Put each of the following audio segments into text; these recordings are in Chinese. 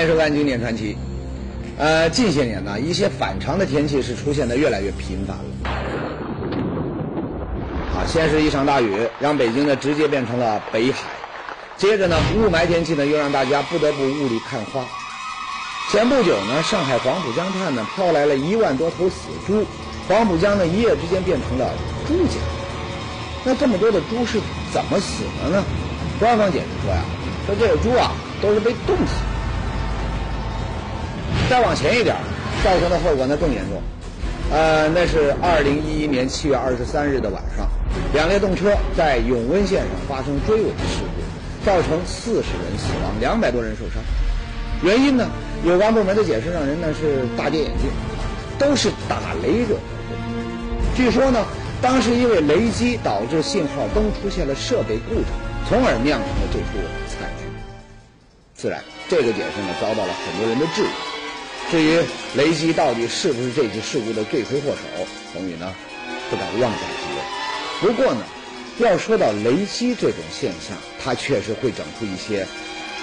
欢迎收看《经典传奇》。呃，近些年呢，一些反常的天气是出现的越来越频繁了。啊，先是一场大雨，让北京呢直接变成了北海；接着呢，雾霾天气呢又让大家不得不雾里看花。前不久呢，上海黄浦江畔呢飘来了一万多头死猪，黄浦江呢一夜之间变成了猪江。那这么多的猪是怎么死的呢？官方解释说呀，说这个猪啊都是被冻死。再往前一点，造成的后果呢更严重。呃，那是二零一一年七月二十三日的晚上，两列动车在永温线上发生追尾事故，造成四十人死亡，两百多人受伤。原因呢，有关部门的解释让人呢是大跌眼镜，都是打雷惹的祸。据说呢，当时因为雷击导致信号灯出现了设备故障，从而酿成了这出惨剧。自然，这个解释呢遭到了很多人的质疑。至于雷击到底是不是这起事故的罪魁祸首，宏宇呢不敢妄下结论。不过呢，要说到雷击这种现象，它确实会整出一些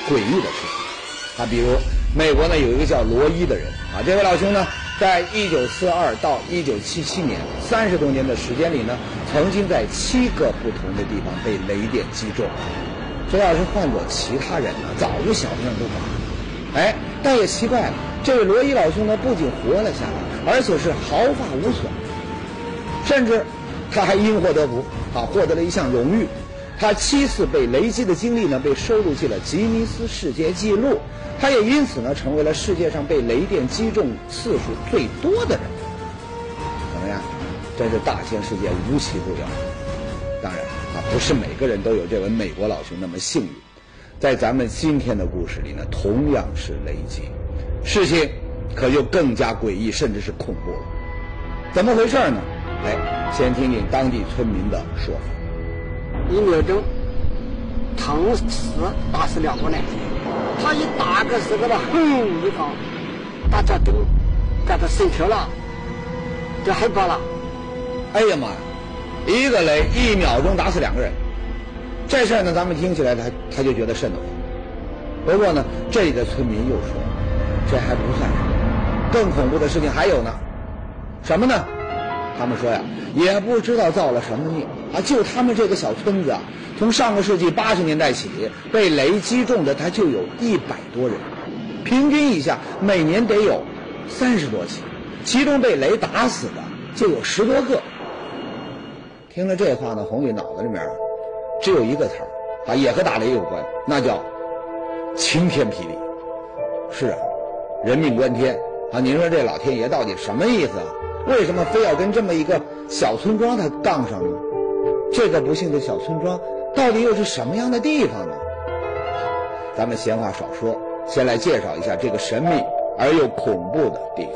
诡异的事情。啊，比如美国呢有一个叫罗伊的人啊，这位老兄呢，在一九四二到一九七七年三十多年的时间里呢，曾经在七个不同的地方被雷电击中。这要是换做其他人呢，早就小命不保。哎，但也奇怪了。这位罗伊老兄呢，不仅活了下来，而且是毫发无损，甚至他还因祸得福，啊，获得了一项荣誉。他七次被雷击的经历呢，被收录进了吉尼斯世界纪录。他也因此呢，成为了世界上被雷电击中次数最多的人。怎么样？真是大千世界无奇不有。当然，啊，不是每个人都有这位美国老兄那么幸运。在咱们今天的故事里呢，同样是雷击。事情可就更加诡异，甚至是恐怖了。怎么回事呢？来，先听听当地村民的说法。一秒钟，疼死打死两个人。他一打个时候吧，轰一声，大家都感到心跳了，都害怕了。哎呀妈呀！一个雷一秒钟打死两个人，这事儿呢，咱们听起来他他就觉得瘆得慌。不过呢，这里的村民又说。这还不算什么，更恐怖的事情还有呢，什么呢？他们说呀，也不知道造了什么孽啊！就他们这个小村子啊，从上个世纪八十年代起，被雷击中的他就有一百多人，平均一下每年得有三十多起，其中被雷打死的就有十多个。听了这话呢，红宇脑子里面只有一个词儿啊，也和打雷有关，那叫晴天霹雳。是啊。人命关天啊！您说这老天爷到底什么意思啊？为什么非要跟这么一个小村庄他杠上呢？这个不幸的小村庄到底又是什么样的地方呢？咱们闲话少说，先来介绍一下这个神秘而又恐怖的地方。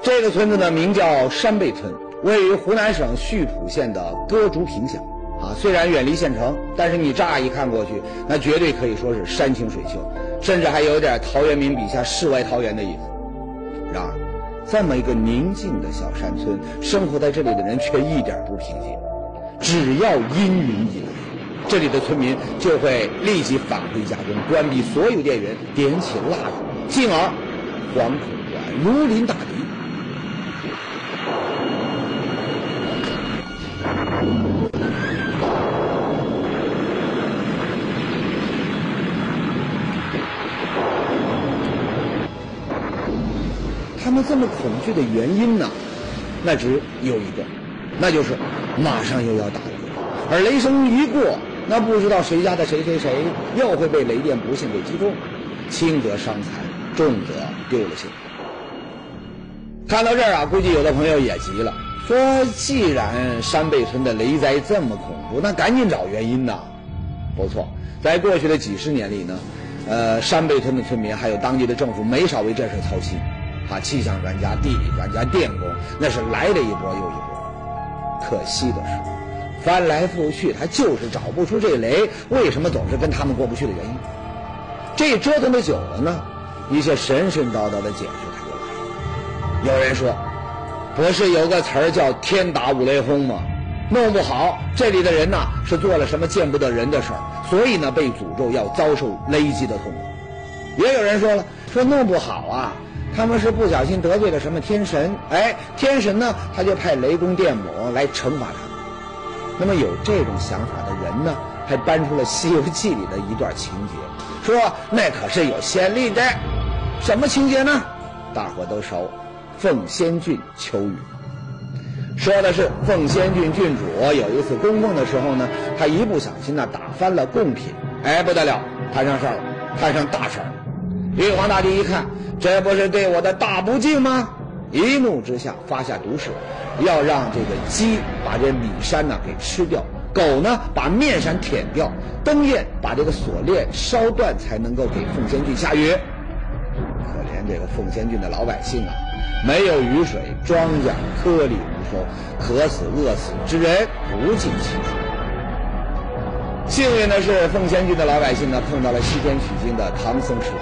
这个村子呢，名叫山背村，位于湖南省溆浦县的歌竹坪乡。啊，虽然远离县城，但是你乍一看过去，那绝对可以说是山清水秀，甚至还有点陶渊明笔下世外桃源的意思。然而，这么一个宁静的小山村，生活在这里的人却一点不平静。只要阴云一来，这里的村民就会立即返回家中，关闭所有电源，点起蜡烛，进而惶恐不安，如临大敌。们这么恐惧的原因呢？那只有一个，那就是马上又要打雷，而雷声一过，那不知道谁家的谁谁谁又会被雷电不幸给击中，轻则伤残，重则丢了性。看到这儿啊，估计有的朋友也急了，说：既然山背村的雷灾这么恐怖，那赶紧找原因呐！不错，在过去的几十年里呢，呃，山背村的村民还有当地的政府没少为这事操心。啊，气象专家、地理专家、电工，那是来了一波又一波。可惜的是，翻来覆去，他就是找不出这雷为什么总是跟他们过不去的原因。这折腾的久了呢，一些神神叨叨的解释他就来了。有人说，不是有个词儿叫“天打五雷轰”吗？弄不好这里的人呐是做了什么见不得人的事儿，所以呢被诅咒要遭受雷击的痛苦。也有人说了，说弄不好啊，他们是不小心得罪了什么天神，哎，天神呢他就派雷公电母来惩罚他。那么有这种想法的人呢，还搬出了《西游记》里的一段情节，说那可是有先例的。什么情节呢？大伙都熟，凤仙郡求雨。说的是凤仙郡郡主有一次供奉的时候呢，他一不小心呢打翻了贡品，哎不得了，摊上事儿了，摊上大事儿。玉皇大帝一看，这不是对我的大不敬吗？一怒之下发下毒誓，要让这个鸡把这米山呢给吃掉，狗呢把面山舔掉，灯焰把这个锁链烧断，才能够给凤仙郡下雨。可怜这个凤仙郡的老百姓啊，没有雨水，庄稼颗粒无收，渴死饿死之人不计其数。幸运的是，奉仙郡的老百姓呢碰到了西天取经的唐僧师傅，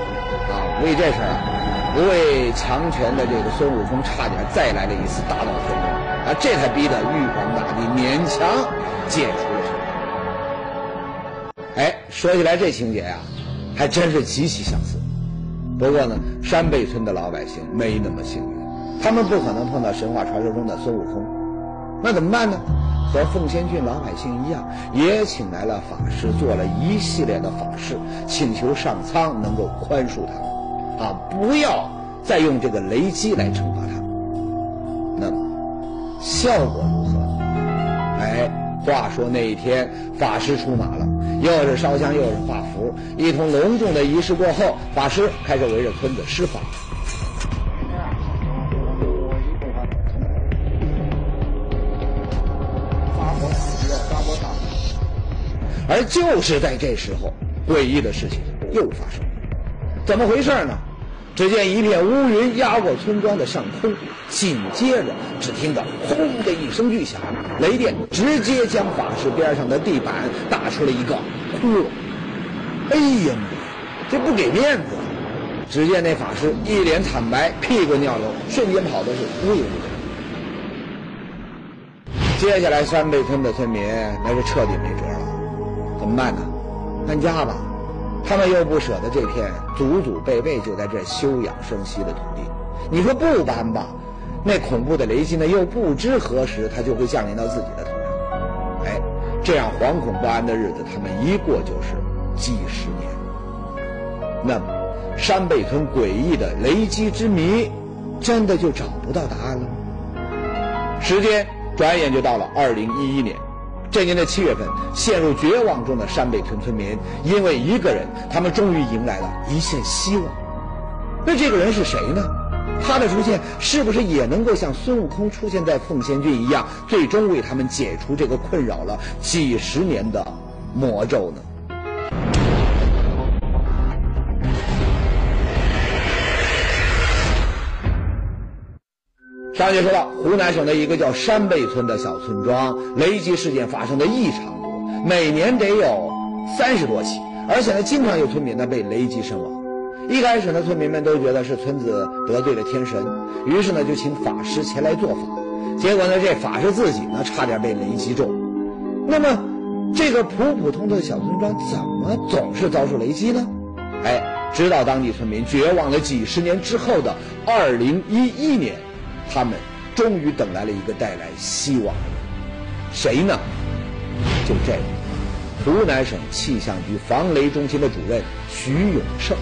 啊，为这事儿。不畏强权的这个孙悟空，差点再来了一次大闹天宫啊！这才逼得玉皇大帝勉强解除了哎，说起来这情节呀，还真是极其相似。不过呢，山背村的老百姓没那么幸运，他们不可能碰到神话传说中的孙悟空，那怎么办呢？和凤仙郡老百姓一样，也请来了法师，做了一系列的法事，请求上苍能够宽恕他们。啊！不要再用这个雷击来惩罚他们。那么效果如何？哎，话说那一天法师出马了，又是烧香又是画符，一通隆重的仪式过后，法师开始围着村子施法。而就是在这时候，诡异的事情又发生了。怎么回事呢？只见一片乌云压过村庄的上空，紧接着只听到“轰”的一声巨响，雷电直接将法师边上的地板打出了一个窟窿。哎呀妈！这不给面子！只见那法师一脸惨白，屁滚尿流，瞬间跑的是无影无踪。接下来，山背村的村民那是彻底没辙，怎么办呢？搬家吧。他们又不舍得这片祖祖辈辈就在这休养生息的土地，你说不搬吧？那恐怖的雷击呢？又不知何时它就会降临到自己的头上。哎，这样惶恐不安的日子，他们一过就是几十年。那么，山背村诡异的雷击之谜，真的就找不到答案了吗？时间转眼就到了二零一一年。这年的七月份，陷入绝望中的山北村村民，因为一个人，他们终于迎来了一线希望。那这个人是谁呢？他的出现是不是也能够像孙悟空出现在凤仙郡一样，最终为他们解除这个困扰了几十年的魔咒呢？上节说到，湖南省的一个叫山背村的小村庄，雷击事件发生的异常多，每年得有三十多起，而且呢，经常有村民呢被雷击身亡。一开始呢，村民们都觉得是村子得罪了天神，于是呢就请法师前来做法。结果呢，这法师自己呢差点被雷击中。那么，这个普普通通的小村庄怎么总是遭受雷击呢？哎，直到当地村民绝望了几十年之后的二零一一年。他们终于等来了一个带来希望的人，谁呢？就这个湖南省气象局防雷中心的主任徐永胜，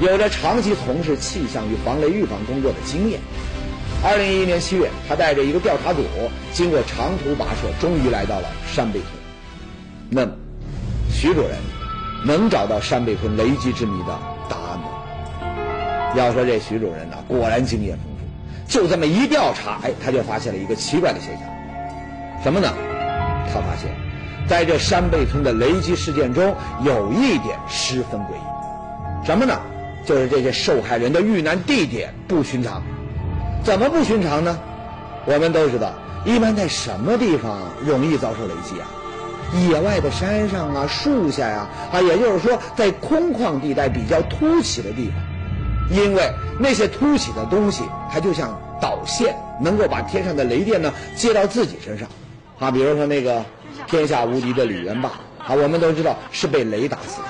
有着长期从事气象与防雷预防工作的经验。二零一一年七月，他带着一个调查组，经过长途跋涉，终于来到了山背村。那么，徐主任能找到山背村雷击之谜的答案吗？要说这徐主任呢，果然经验丰富。就这么一调查，哎，他就发现了一个奇怪的现象，什么呢？他发现，在这山背村的雷击事件中，有一点十分诡异，什么呢？就是这些受害人的遇难地点不寻常。怎么不寻常呢？我们都知道，一般在什么地方容易遭受雷击啊？野外的山上啊，树下呀，啊，也就是说，在空旷地带比较凸起的地方。因为那些凸起的东西，它就像导线，能够把天上的雷电呢接到自己身上，啊，比如说那个天下无敌的李元霸啊，我们都知道是被雷打死的。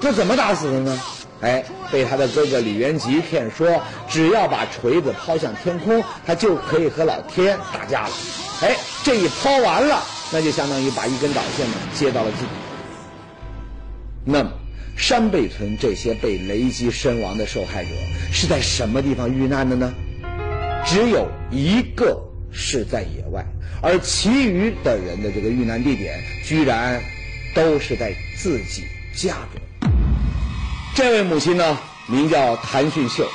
这怎么打死的呢？哎，被他的哥哥李元吉骗说，只要把锤子抛向天空，他就可以和老天打架了。哎，这一抛完了，那就相当于把一根导线呢接到了自己。那么，山背村这些被雷击身亡的受害者是在什么地方遇难的呢？只有一个是在野外，而其余的人的这个遇难地点居然都是在自己家中。这位母亲呢，名叫谭训秀。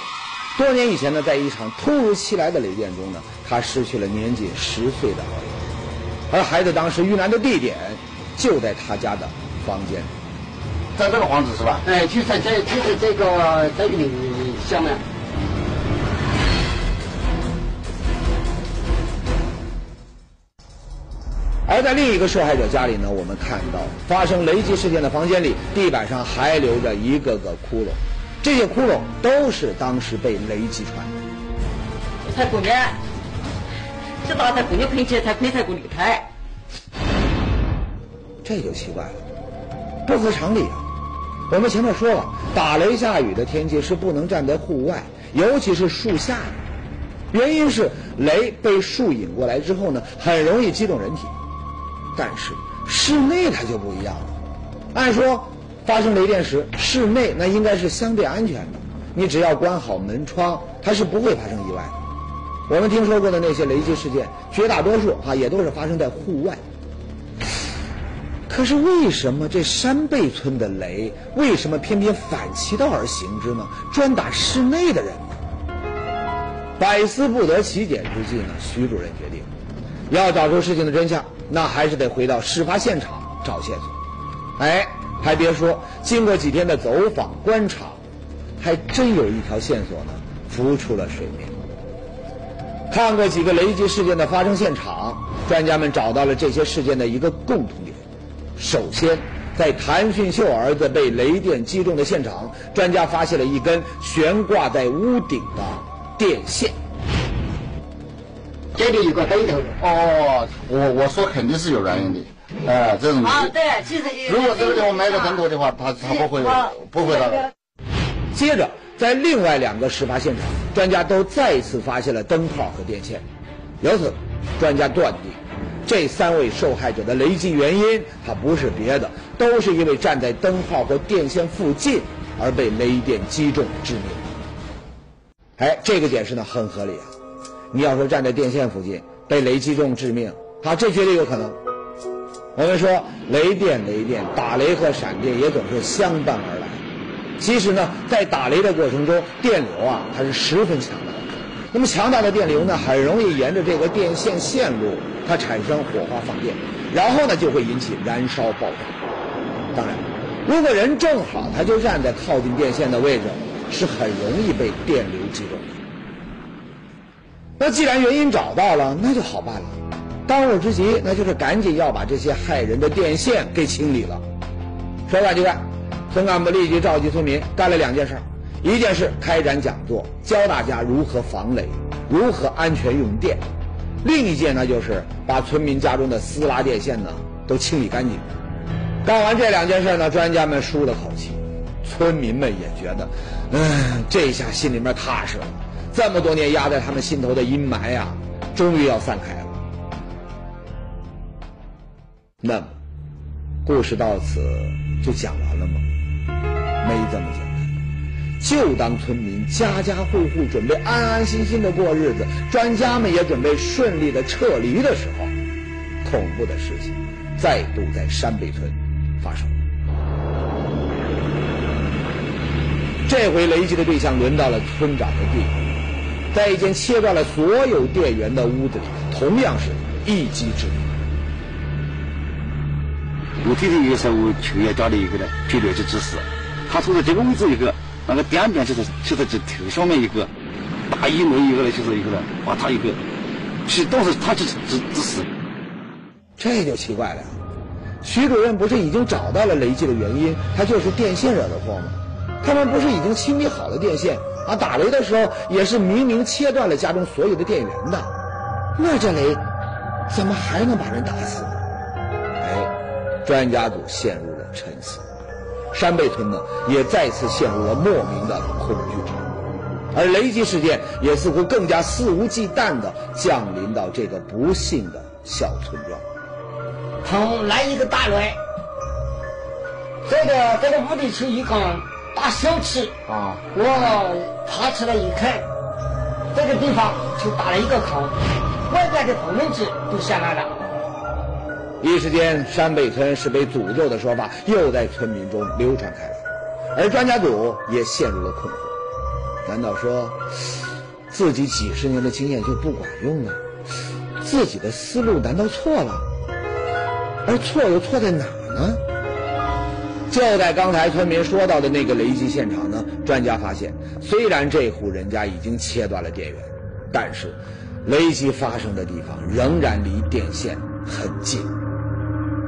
多年以前呢，在一场突如其来的雷电中呢，她失去了年仅十岁的儿子，而孩子当时遇难的地点就在他家的房间，在这个房子是吧？哎，就在这，就是这个这个里下面。而在另一个受害者家里呢，我们看到发生雷击事件的房间里，地板上还留着一个个窟窿，这些窟窿都是当时被雷击穿的。才过年，这大太过年喷起才喷才过离开，这就奇怪了，不合常理啊！我们前面说了，打雷下雨的天气是不能站在户外，尤其是树下的，原因是雷被树引过来之后呢，很容易击中人体。但是室内它就不一样了。按说发生雷电时，室内那应该是相对安全的，你只要关好门窗，它是不会发生意外的。我们听说过的那些雷击事件，绝大多数啊也都是发生在户外。可是为什么这山背村的雷为什么偏偏反其道而行之呢？专打室内的人呢？百思不得其解之际呢，徐主任决定要找出事情的真相。那还是得回到事发现场找线索。哎，还别说，经过几天的走访观察，还真有一条线索呢，浮出了水面。看过几个雷击事件的发生现场，专家们找到了这些事件的一个共同点。首先，在谭训秀儿子被雷电击中的现场，专家发现了一根悬挂在屋顶的电线。这里有个灯头。哦，我我说肯定是有原因的，哎，这种。啊，对，其实。如果这个地方埋个灯头的话，他他不会不会那个。接着，在另外两个事发现场，专家都再次发现了灯泡和电线，由此，专家断定，这三位受害者的雷击原因，他不是别的，都是因为站在灯泡和电线附近而被雷电击中致命。哎，这个解释呢很合理啊。你要说站在电线附近被雷击中致命，好，这绝对有可能。我们说雷电，雷电打雷和闪电也总是相伴而来。其实呢，在打雷的过程中，电流啊它是十分强的。那么强大的电流呢，很容易沿着这个电线线路它产生火花放电，然后呢就会引起燃烧爆炸。当然，如果人正好他就站在靠近电线的位置，是很容易被电流击中的。那既然原因找到了，那就好办了。当务之急，那就是赶紧要把这些害人的电线给清理了。说干就干，村干部立即召集村民干了两件事：一件事开展讲座，教大家如何防雷，如何安全用电；另一件呢，就是把村民家中的私拉电线呢都清理干净。干完这两件事呢，专家们舒了口气，村民们也觉得，嗯，这下心里面踏实了。这么多年压在他们心头的阴霾呀，终于要散开了。那么，故事到此就讲完了吗？就当村民家家户户准备安安心心的过日子，专家们也准备顺利的撤离的时候，恐怖的事情再度在山北村发生。这回雷击的对象轮到了村长的弟弟。在一间切断了所有电源的屋子里，同样是一击致命。我弟弟也是我求爷家的一个呢，绝对是指示。他说的这个位置一个，那个点点就是就是这头上面一个，大一门一个呢，就是一个呢，把他一个，是当时他就是指指示。这就奇怪了，徐主任不是已经找到了雷击的原因，他就是电线惹的祸吗？他们不是已经清理好了电线？啊！打雷的时候也是明明切断了家中所有的电源的，那这雷怎么还能把人打死呢？哎，专家组陷入了沉思，山背村呢也再次陷入了莫名的恐惧，而雷击事件也似乎更加肆无忌惮地降临到这个不幸的小村庄。从！来一个大雷，这个这个屋里去一个，大小气啊！我爬起来一看，这个地方就打了一个孔，外边的缝纫机都下来了。一时间，山北村是被诅咒的说法又在村民中流传开来，而专家组也陷入了困惑。难道说自己几十年的经验就不管用了？自己的思路难道错了？而错又错在哪呢？就在刚才村民说到的那个雷击现场呢，专家发现，虽然这户人家已经切断了电源，但是雷击发生的地方仍然离电线很近。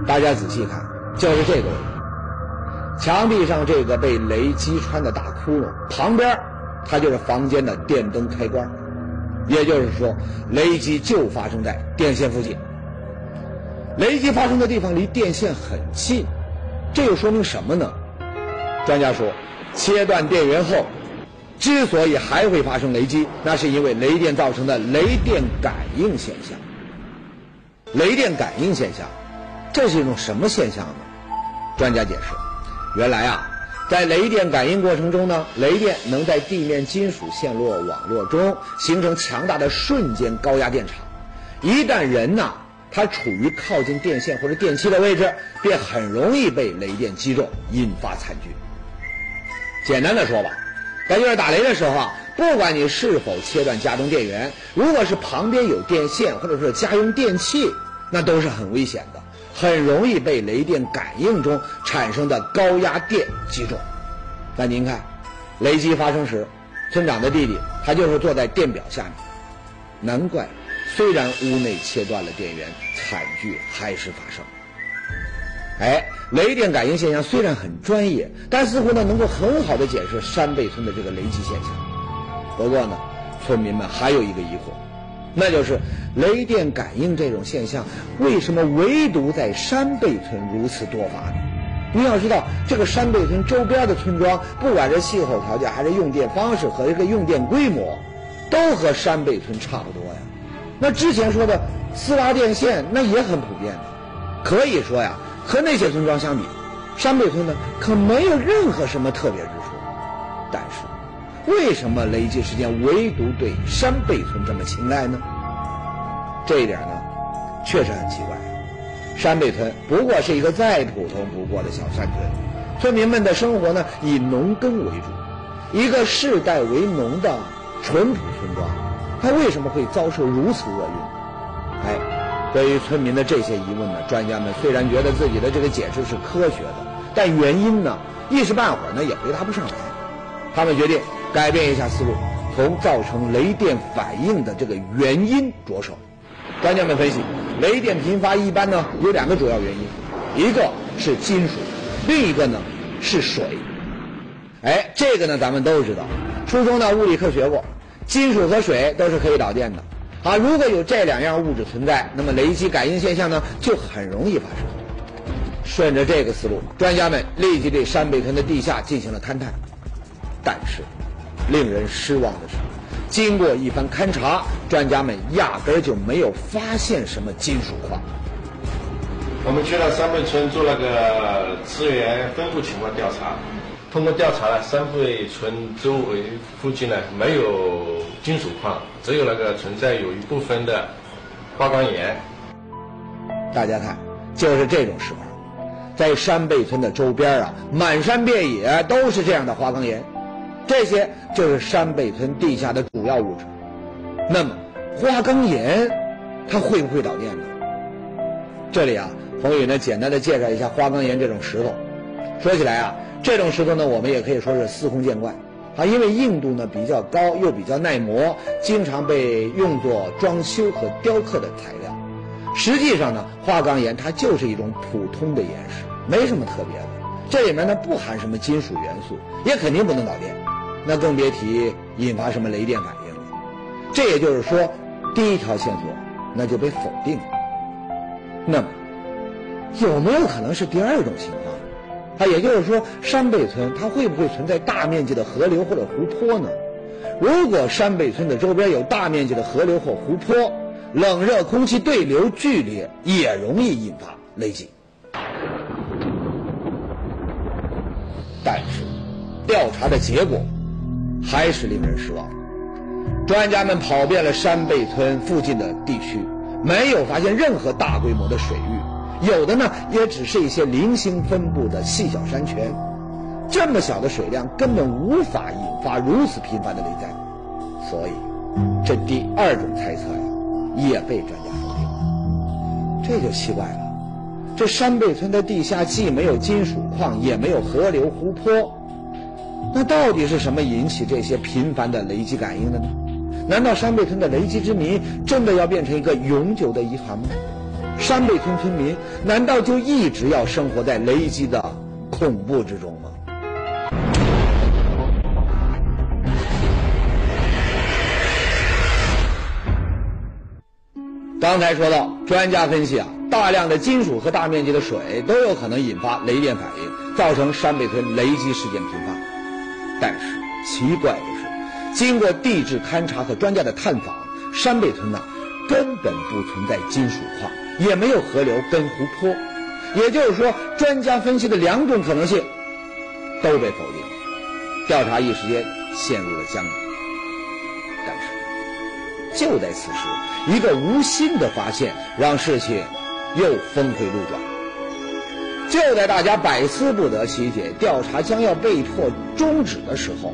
大家仔细看，就是这个位置，墙壁上这个被雷击穿的大窟窿旁边，它就是房间的电灯开关，也就是说，雷击就发生在电线附近。雷击发生的地方离电线很近，这又说明什么呢？专家说，切断电源后，之所以还会发生雷击，那是因为雷电造成的雷电感应现象。雷电感应现象，这是一种什么现象呢？专家解释，原来啊，在雷电感应过程中呢，雷电能在地面金属线络网络中形成强大的瞬间高压电场，一旦人呐。他处于靠近电线或者电器的位置，便很容易被雷电击中，引发惨剧。简单的说吧，在就是打雷的时候啊，不管你是否切断家中电源，如果是旁边有电线或者是家用电器，那都是很危险的，很容易被雷电感应中产生的高压电击中。那您看，雷击发生时，村长的弟弟他就是坐在电表下面，难怪。虽然屋内切断了电源，惨剧还是发生。哎，雷电感应现象虽然很专业，但似乎呢能够很好的解释山背村的这个雷击现象。不过呢，村民们还有一个疑惑，那就是雷电感应这种现象为什么唯独在山背村如此多发呢？你要知道，这个山背村周边的村庄，不管是气候条件，还是用电方式和这个用电规模，都和山背村差不多呀。那之前说的私拉电线，那也很普遍的，可以说呀，和那些村庄相比，山背村呢可没有任何什么特别之处。但是，为什么雷击事件唯独对山背村这么青睐呢？这一点呢，确实很奇怪。山背村不过是一个再普通不过的小山村，村民们的生活呢以农耕为主，一个世代为农的淳朴村庄。他为什么会遭受如此厄运？哎，对于村民的这些疑问呢，专家们虽然觉得自己的这个解释是科学的，但原因呢，一时半会儿呢也回答不上来。他们决定改变一下思路，从造成雷电反应的这个原因着手。专家们分析，雷电频发一般呢有两个主要原因，一个是金属，另一个呢是水。哎，这个呢咱们都知道，初中的物理课学过。金属和水都是可以导电的，啊，如果有这两样物质存在，那么雷击感应现象呢就很容易发生。顺着这个思路，专家们立即对山北村的地下进行了勘探，但是令人失望的是，经过一番勘查，专家们压根儿就没有发现什么金属矿。我们去了山背村做那个资源分布情况调查。通过调查呢，山背村周围附近呢没有金属矿，只有那个存在有一部分的花岗岩。大家看，就是这种石块，在山背村的周边啊，满山遍野都是这样的花岗岩，这些就是山背村地下的主要物质。那么，花岗岩它会不会导电呢？这里啊，冯宇呢简单的介绍一下花岗岩这种石头。说起来啊。这种石头呢，我们也可以说是司空见惯，啊，因为硬度呢比较高，又比较耐磨，经常被用作装修和雕刻的材料。实际上呢，花岗岩它就是一种普通的岩石，没什么特别的。这里面呢不含什么金属元素，也肯定不能导电，那更别提引发什么雷电反应了。这也就是说，第一条线索那就被否定了。那么，有没有可能是第二种情况？啊，也就是说，山背村它会不会存在大面积的河流或者湖泊呢？如果山背村的周边有大面积的河流或湖泊，冷热空气对流剧烈，也容易引发雷击。但是，调查的结果还是令人失望。专家们跑遍了山背村附近的地区，没有发现任何大规模的水域，有的呢也只是一些零星分布的细小山泉。这么小的水量根本无法引发如此频繁的雷灾，所以这第二种猜测呀也被专家否定了。这就奇怪了，这山背村的地下既没有金属矿，也没有河流湖泊，那到底是什么引起这些频繁的雷击感应的呢？难道山背村的雷击之谜真的要变成一个永久的遗憾吗？山背村村民难道就一直要生活在雷击的恐怖之中吗？刚才说到，专家分析啊，大量的金属和大面积的水都有可能引发雷电反应，造成山北村雷击事件频。但是奇怪的是，经过地质勘察和专家的探访，山北村呐根本不存在金属矿，也没有河流跟湖泊。也就是说，专家分析的两种可能性都被否定，调查一时间陷入了僵局。但是就在此时。一个无心的发现，让事情又峰回路转。就在大家百思不得其解、调查将要被迫终止的时候，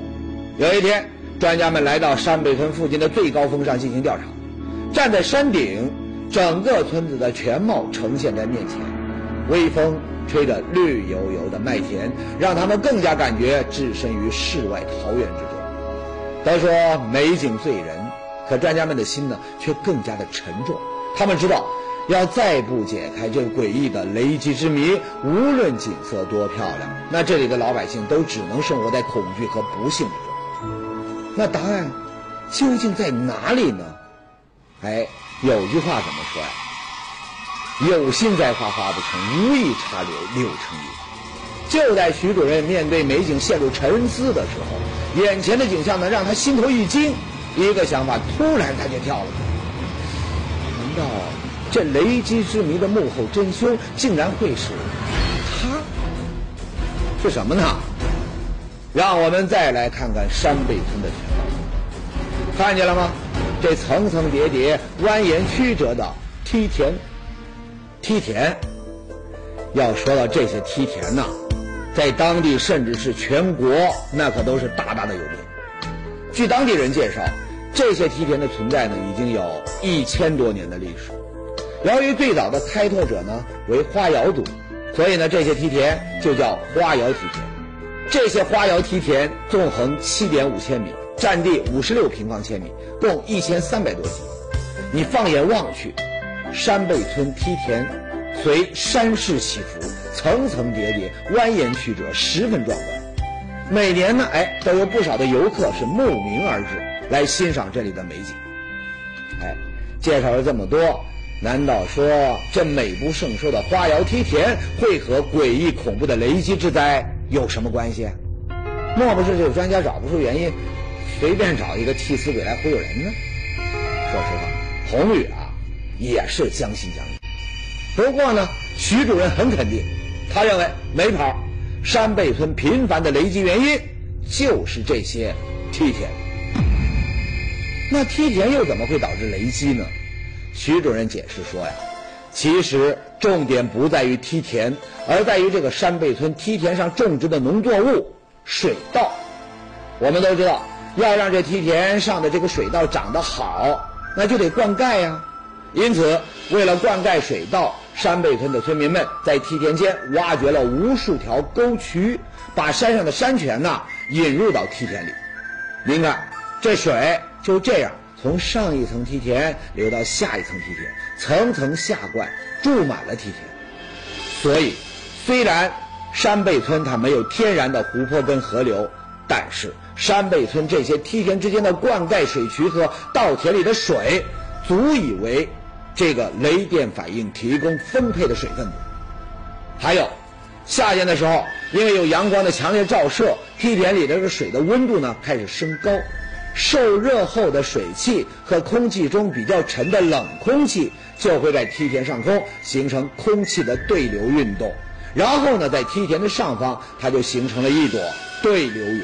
有一天，专家们来到山北村附近的最高峰上进行调查。站在山顶，整个村子的全貌呈现在面前。微风吹着绿油油的麦田，让他们更加感觉置身于世外桃源之中。都说美景醉人。可专家们的心呢，却更加的沉重。他们知道，要再不解开这诡异的雷击之谜，无论景色多漂亮，那这里的老百姓都只能生活在恐惧和不幸之中。那答案究竟在哪里呢？哎，有句话怎么说呀？有心栽花花不成，无意插柳柳成荫。就在徐主任面对美景陷入沉思的时候，眼前的景象呢，让他心头一惊。一个想法突然他就跳了出来，难道这雷击之谜的幕后真凶竟然会是他？是什么呢？让我们再来看看山背村的全貌，看见了吗？这层层叠叠、蜿蜒曲折的梯田，梯田。要说到这些梯田呐，在当地甚至是全国，那可都是大大的有名。据当地人介绍。这些梯田的存在呢，已经有一千多年的历史。由于最早的开拓者呢为花瑶族，所以呢这些梯田就叫花瑶梯田。这些花瑶梯田纵横七点五千米，占地五十六平方千米，共一千三百多级。你放眼望去，山背村梯田随山势起伏，层层叠叠，蜿蜒曲折，十分壮观。每年呢，哎，都有不少的游客是慕名而至。来欣赏这里的美景。哎，介绍了这么多，难道说这美不胜收的花瑶梯田会和诡异恐怖的雷击之灾有什么关系？莫不是这个专家找不出原因，随便找一个替死鬼来忽悠人呢？说实话，红宇啊也是将信将疑。不过呢，徐主任很肯定，他认为没跑，山背村频繁的雷击原因就是这些梯田。那梯田又怎么会导致雷击呢？徐主任解释说呀，其实重点不在于梯田，而在于这个山背村梯田上种植的农作物水稻。我们都知道，要让这梯田上的这个水稻长得好，那就得灌溉呀。因此，为了灌溉水稻，山背村的村民们在梯田间挖掘了无数条沟渠，把山上的山泉呐引入到梯田里。您看，这水。就这样，从上一层梯田流到下一层梯田，层层下灌，注满了梯田。所以，虽然山背村它没有天然的湖泊跟河流，但是山背村这些梯田之间的灌溉水渠和稻田里的水，足以为这个雷电反应提供丰沛的水分子。还有，夏天的时候，因为有阳光的强烈照射，梯田里的这个水的温度呢开始升高，受热后的水汽和空气中比较沉的冷空气就会在梯田上空形成空气的对流运动，然后呢，在梯田的上方，它就形成了一朵对流云。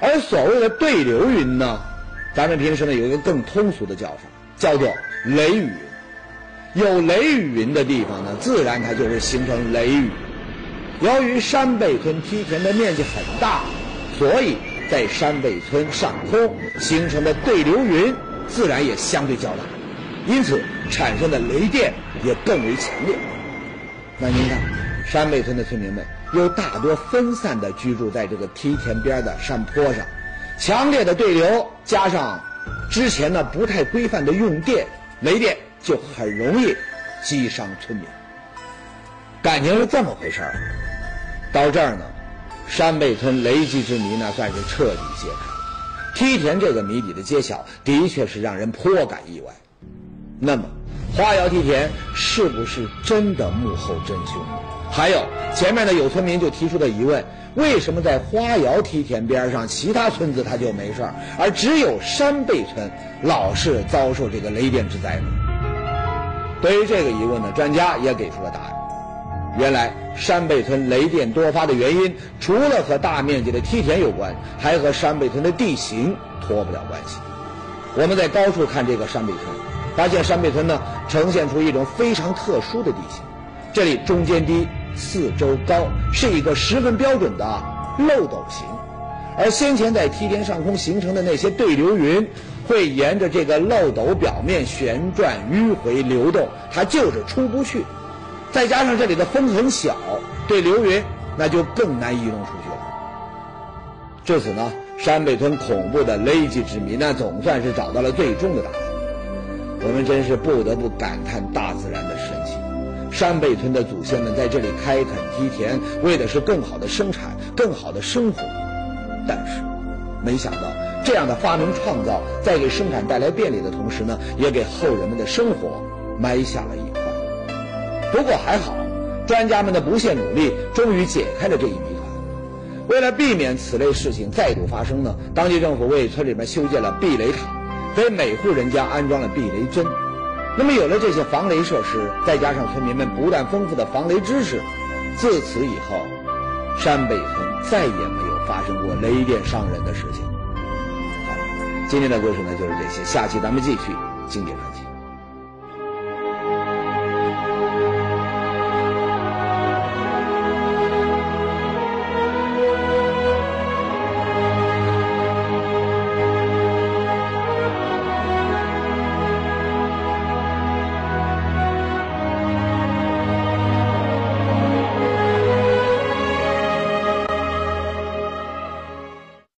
而所谓的对流云呢，咱们平时呢有一个更通俗的叫法，叫做雷雨。有雷雨云的地方呢，自然它就会形成雷雨。由于山背村梯田的面积很大，所以在山背村上空形成的对流云自然也相对较大，因此产生的雷电也更为强烈。那您看，山背村的村民们又大多分散地居住在这个梯田边的山坡上，强烈的对流加上之前呢不太规范的用电，雷电就很容易击伤村民。感情是这么回事儿。到这儿呢，山背村雷击之谜呢算是彻底揭开了。梯田这个谜底的揭晓，的确是让人颇感意外。那么，花窑梯田是不是真的幕后真凶？还有前面呢，有村民就提出的疑问：为什么在花窑梯田边上，其他村子它就没事儿，而只有山背村老是遭受这个雷电之灾呢？对于这个疑问呢，专家也给出了答案。原来山背村雷电多发的原因，除了和大面积的梯田有关，还和山背村的地形脱不了关系。我们在高处看这个山背村，发现山背村呢呈现出一种非常特殊的地形，这里中间低，四周高，是一个十分标准的漏斗形。而先前在梯田上空形成的那些对流云，会沿着这个漏斗表面旋转迂回流动，它就是出不去。再加上这里的风很小，对流云那就更难移动出去了。至此呢，山背村恐怖的雷击之谜呢，总算是找到了最终的答案。我们真是不得不感叹大自然的神奇。山背村的祖先们在这里开垦梯田，为的是更好的生产、更好的生活。但是，没想到这样的发明创造，在给生产带来便利的同时呢，也给后人们的生活埋下了一块。不过还好，专家们的不懈努力，终于解开了这一谜团。为了避免此类事情再度发生呢，当地政府为村里面修建了避雷塔，给每户人家安装了避雷针。那么有了这些防雷设施，再加上村民们不断丰富的防雷知识，自此以后，山北村再也没有发生过雷电伤人的事情。好，今天的故事呢就是这些，下期咱们继续经典传奇。